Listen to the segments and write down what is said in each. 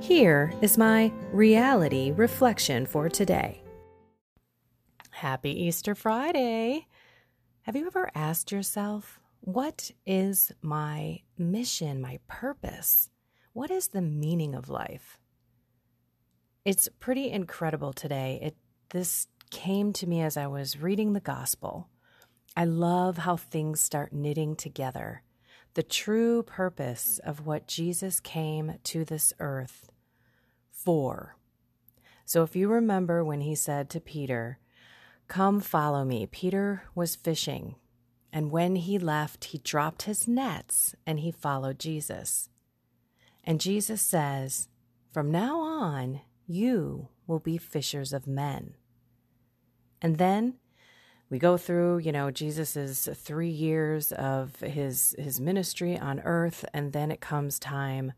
Here is my reality reflection for today. Happy Easter Friday! Have you ever asked yourself, what is my mission, my purpose? What is the meaning of life? It's pretty incredible today. It this came to me as I was reading the gospel. I love how things start knitting together. The true purpose of what Jesus came to this earth for. So if you remember when he said to Peter, Come follow me, Peter was fishing. And when he left, he dropped his nets and he followed Jesus. And Jesus says, From now on, you will be fishers of men. And then we go through, you know, Jesus's three years of his his ministry on earth, and then it comes time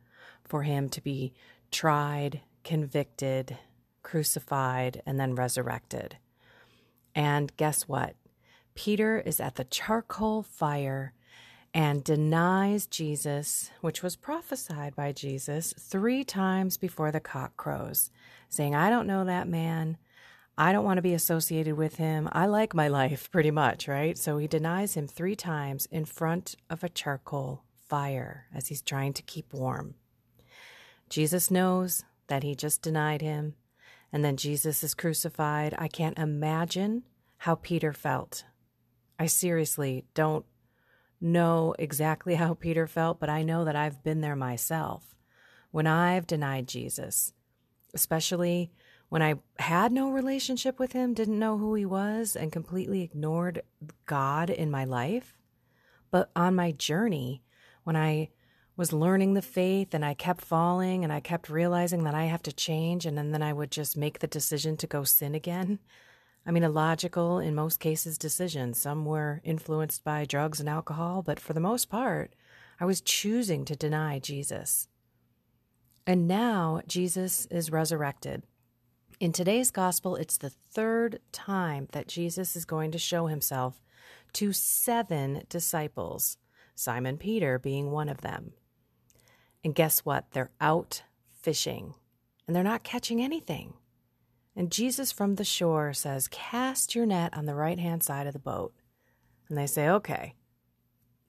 for him to be tried, convicted, crucified, and then resurrected. And guess what? Peter is at the charcoal fire and denies Jesus, which was prophesied by Jesus three times before the cock crows, saying, I don't know that man. I don't want to be associated with him. I like my life pretty much, right? So he denies him three times in front of a charcoal fire as he's trying to keep warm. Jesus knows that he just denied him, and then Jesus is crucified. I can't imagine how Peter felt. I seriously don't know exactly how Peter felt, but I know that I've been there myself. When I've denied Jesus, especially when I had no relationship with him, didn't know who he was, and completely ignored God in my life. But on my journey, when I was learning the faith and I kept falling and I kept realizing that I have to change and then, then I would just make the decision to go sin again. I mean, a logical, in most cases, decision. Some were influenced by drugs and alcohol, but for the most part, I was choosing to deny Jesus. And now Jesus is resurrected. In today's gospel, it's the third time that Jesus is going to show himself to seven disciples, Simon Peter being one of them. And guess what? They're out fishing and they're not catching anything. And Jesus from the shore says, Cast your net on the right hand side of the boat. And they say, Okay.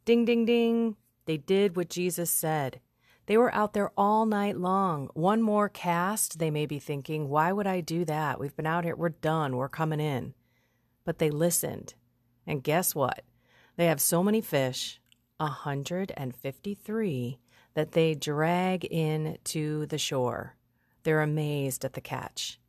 Ding, ding, ding. They did what Jesus said. They were out there all night long. One more cast, they may be thinking, Why would I do that? We've been out here. We're done. We're coming in. But they listened. And guess what? They have so many fish 153 that they drag in to the shore. They're amazed at the catch.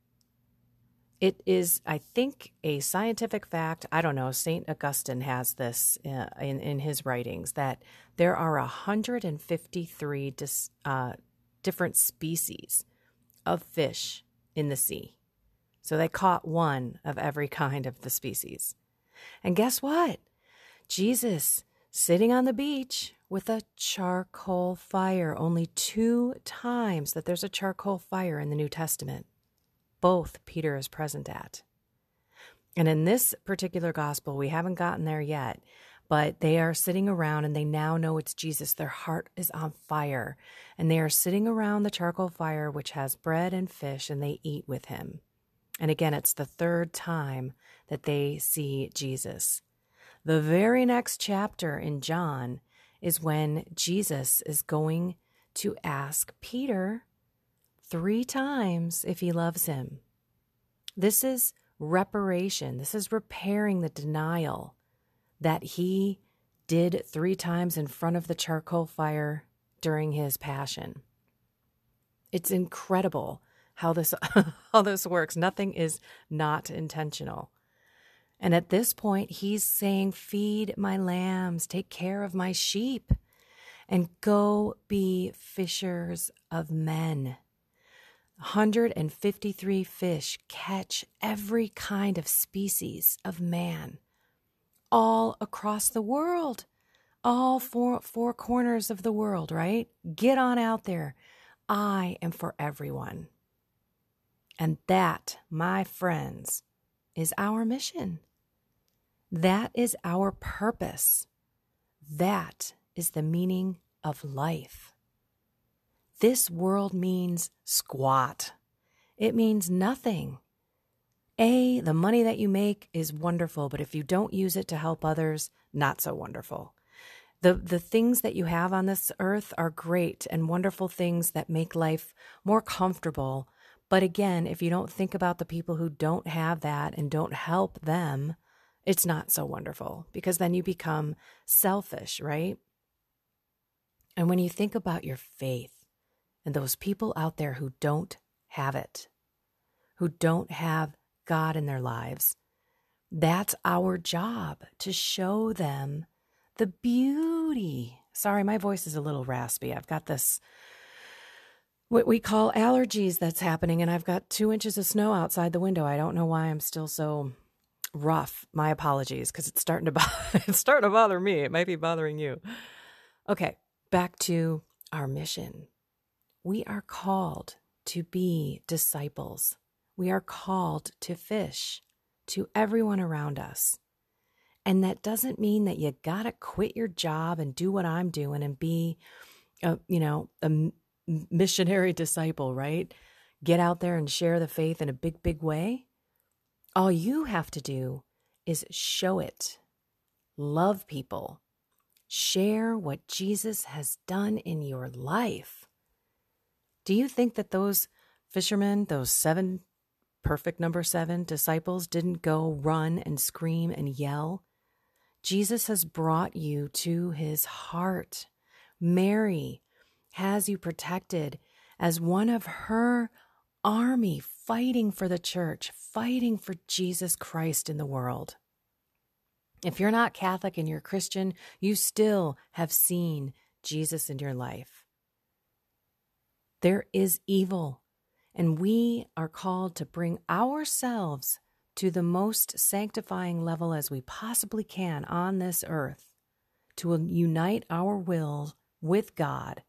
It is, I think, a scientific fact. I don't know. St. Augustine has this uh, in, in his writings that there are 153 dis, uh, different species of fish in the sea. So they caught one of every kind of the species. And guess what? Jesus, sitting on the beach, with a charcoal fire. Only two times that there's a charcoal fire in the New Testament. Both Peter is present at. And in this particular gospel, we haven't gotten there yet, but they are sitting around and they now know it's Jesus. Their heart is on fire. And they are sitting around the charcoal fire, which has bread and fish, and they eat with him. And again, it's the third time that they see Jesus. The very next chapter in John is when Jesus is going to ask Peter three times if he loves him. This is reparation. This is repairing the denial that he did three times in front of the charcoal fire during his passion. It's incredible how this how this works. Nothing is not intentional. And at this point, he's saying, Feed my lambs, take care of my sheep, and go be fishers of men. 153 fish catch every kind of species of man all across the world, all four, four corners of the world, right? Get on out there. I am for everyone. And that, my friends, is our mission. That is our purpose. That is the meaning of life. This world means squat. It means nothing. A, the money that you make is wonderful, but if you don't use it to help others, not so wonderful. The, the things that you have on this earth are great and wonderful things that make life more comfortable. But again, if you don't think about the people who don't have that and don't help them, it's not so wonderful because then you become selfish, right? And when you think about your faith and those people out there who don't have it, who don't have God in their lives, that's our job to show them the beauty. Sorry, my voice is a little raspy. I've got this what we call allergies that's happening, and I've got two inches of snow outside the window. I don't know why I'm still so rough. My apologies, because it's starting to it's starting to bother me. It might be bothering you. Okay, back to our mission. We are called to be disciples. We are called to fish to everyone around us. And that doesn't mean that you got to quit your job and do what I'm doing and be, a, you know, a missionary disciple, right? Get out there and share the faith in a big, big way. All you have to do is show it, love people, share what Jesus has done in your life. Do you think that those fishermen, those seven, perfect number seven disciples, didn't go run and scream and yell? Jesus has brought you to his heart. Mary has you protected as one of her army fighting for the church, fighting for Jesus Christ in the world. If you're not Catholic and you're Christian, you still have seen Jesus in your life. There is evil, and we are called to bring ourselves to the most sanctifying level as we possibly can on this earth, to unite our will with God,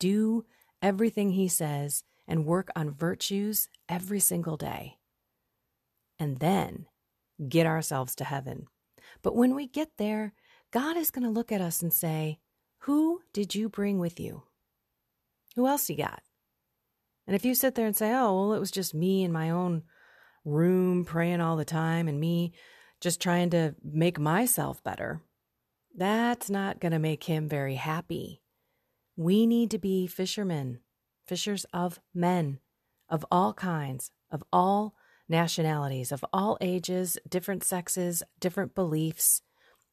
do everything He says, and work on virtues every single day. And then get ourselves to heaven. But when we get there, God is going to look at us and say, Who did you bring with you? Who else you got? And if you sit there and say, Oh, well, it was just me in my own room praying all the time and me just trying to make myself better, that's not going to make him very happy. We need to be fishermen fishers of men of all kinds, of all nationalities, of all ages, different sexes, different beliefs.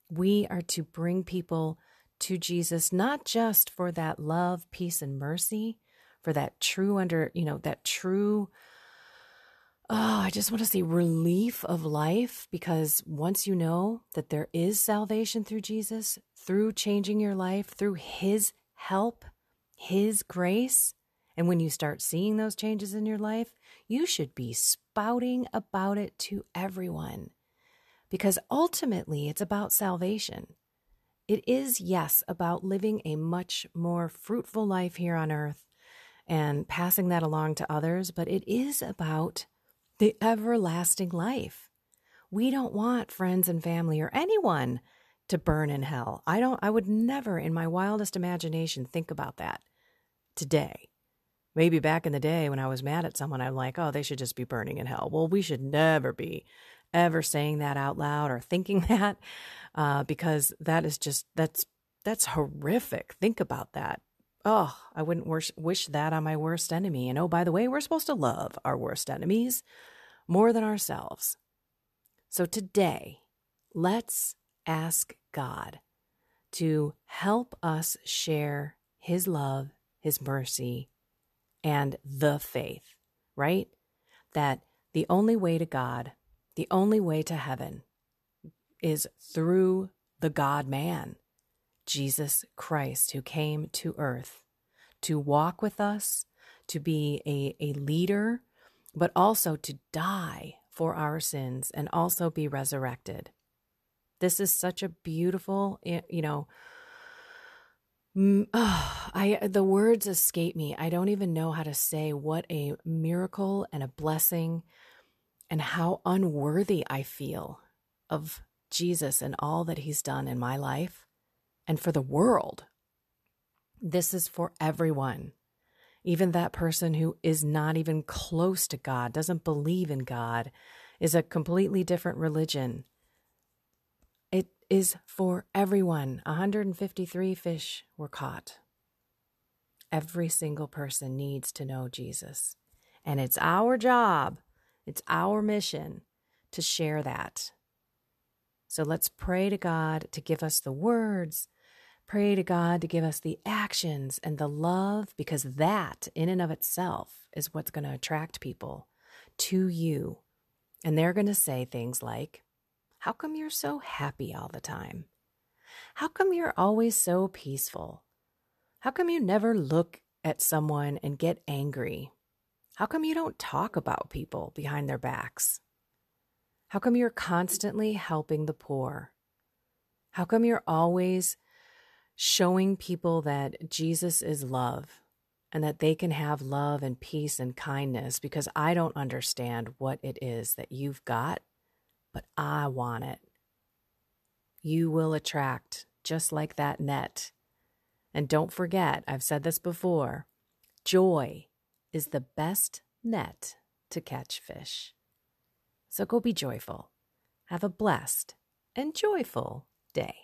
We are to bring people to Jesus, not just for that love, peace, and mercy, for that true under, you know, that true, oh, I just want to say relief of life, because once you know that there is salvation through Jesus, through changing your life, through His help, His grace, and when you start seeing those changes in your life, you should be spouting about it to everyone. Because ultimately, it's about salvation. It is, yes, about living a much more fruitful life here on earth and passing that along to others, but it is about the everlasting life. We don't want friends and family or anyone to burn in hell. I don't I would never in my wildest imagination think about that today. Maybe back in the day when I was mad at someone, I'm like, oh, they should just be burning in hell. Well, we should never be ever saying that out loud or thinking that uh, because that is just, that's, that's horrific. Think about that. Oh, I wouldn't wish, wish that on my worst enemy. And oh, by the way, we're supposed to love our worst enemies more than ourselves. So today, let's ask God to help us share His love, His mercy, and the faith, right? That the only way to God, the only way to heaven is through the God man, Jesus Christ, who came to earth to walk with us, to be a, a leader, but also to die for our sins and also be resurrected. This is such a beautiful, you know, oh, I the words escape me. I don't even know how to say what a miracle and a blessing and how unworthy I feel of Jesus and all that he's done in my life and for the world. This is for everyone. Even that person who is not even close to God, doesn't believe in God, is a completely different religion. It is for everyone. 153 fish were caught. Every single person needs to know Jesus. And it's our job, it's our mission to share that. So let's pray to God to give us the words, Pray to God to give us the actions and the love because that, in and of itself, is what's going to attract people to you. And they're going to say things like, How come you're so happy all the time? How come you're always so peaceful? How come you never look at someone and get angry? How come you don't talk about people behind their backs? How come you're constantly helping the poor? How come you're always showing people that Jesus is love and that they can have love and peace and kindness because I don't understand what it is that you've got, but I want it. You will attract just like that net. And don't forget, I've said this before joy is the best net to catch fish. So go be joyful. Have a blessed and joyful day.